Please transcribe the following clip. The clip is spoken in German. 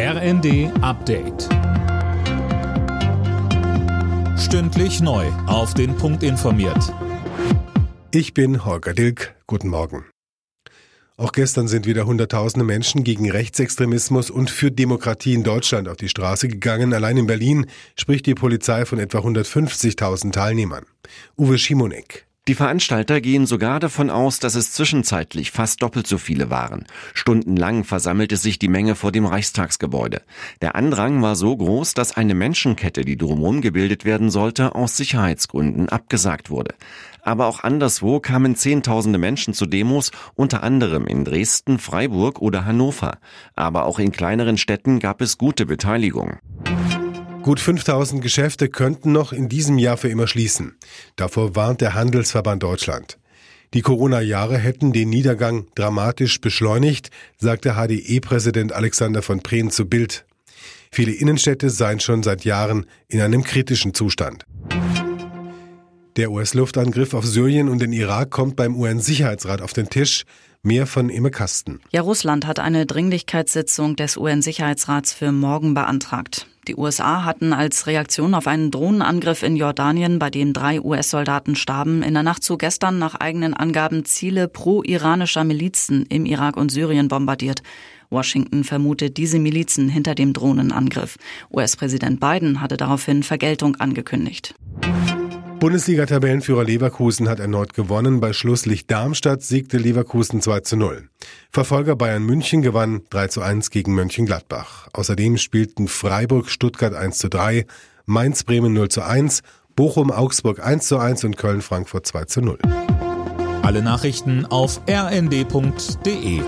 RND Update. Stündlich neu. Auf den Punkt informiert. Ich bin Holger Dilk. Guten Morgen. Auch gestern sind wieder Hunderttausende Menschen gegen Rechtsextremismus und für Demokratie in Deutschland auf die Straße gegangen. Allein in Berlin spricht die Polizei von etwa 150.000 Teilnehmern. Uwe Schimonek. Die Veranstalter gehen sogar davon aus, dass es zwischenzeitlich fast doppelt so viele waren. Stundenlang versammelte sich die Menge vor dem Reichstagsgebäude. Der Andrang war so groß, dass eine Menschenkette, die drumherum gebildet werden sollte, aus Sicherheitsgründen abgesagt wurde. Aber auch anderswo kamen Zehntausende Menschen zu Demos, unter anderem in Dresden, Freiburg oder Hannover. Aber auch in kleineren Städten gab es gute Beteiligung. Gut 5000 Geschäfte könnten noch in diesem Jahr für immer schließen. Davor warnt der Handelsverband Deutschland. Die Corona-Jahre hätten den Niedergang dramatisch beschleunigt, sagte HDE-Präsident Alexander von Preen zu Bild. Viele Innenstädte seien schon seit Jahren in einem kritischen Zustand. Der US-Luftangriff auf Syrien und den Irak kommt beim UN-Sicherheitsrat auf den Tisch. Mehr von Imme Kasten. Ja, Russland hat eine Dringlichkeitssitzung des UN-Sicherheitsrats für morgen beantragt. Die USA hatten als Reaktion auf einen Drohnenangriff in Jordanien, bei dem drei US-Soldaten starben, in der Nacht zu gestern nach eigenen Angaben Ziele pro-iranischer Milizen im Irak und Syrien bombardiert. Washington vermutet diese Milizen hinter dem Drohnenangriff. US-Präsident Biden hatte daraufhin Vergeltung angekündigt. Bundesliga-Tabellenführer Leverkusen hat erneut gewonnen. Bei Schlusslicht Darmstadt siegte Leverkusen 2 zu 0. Verfolger Bayern München gewann 3 zu 1 gegen Mönchengladbach. Außerdem spielten Freiburg Stuttgart 1 zu 3, Mainz Bremen 0 zu 1, Bochum Augsburg 1 zu 1 und Köln Frankfurt 2 zu 0. Alle Nachrichten auf rnd.de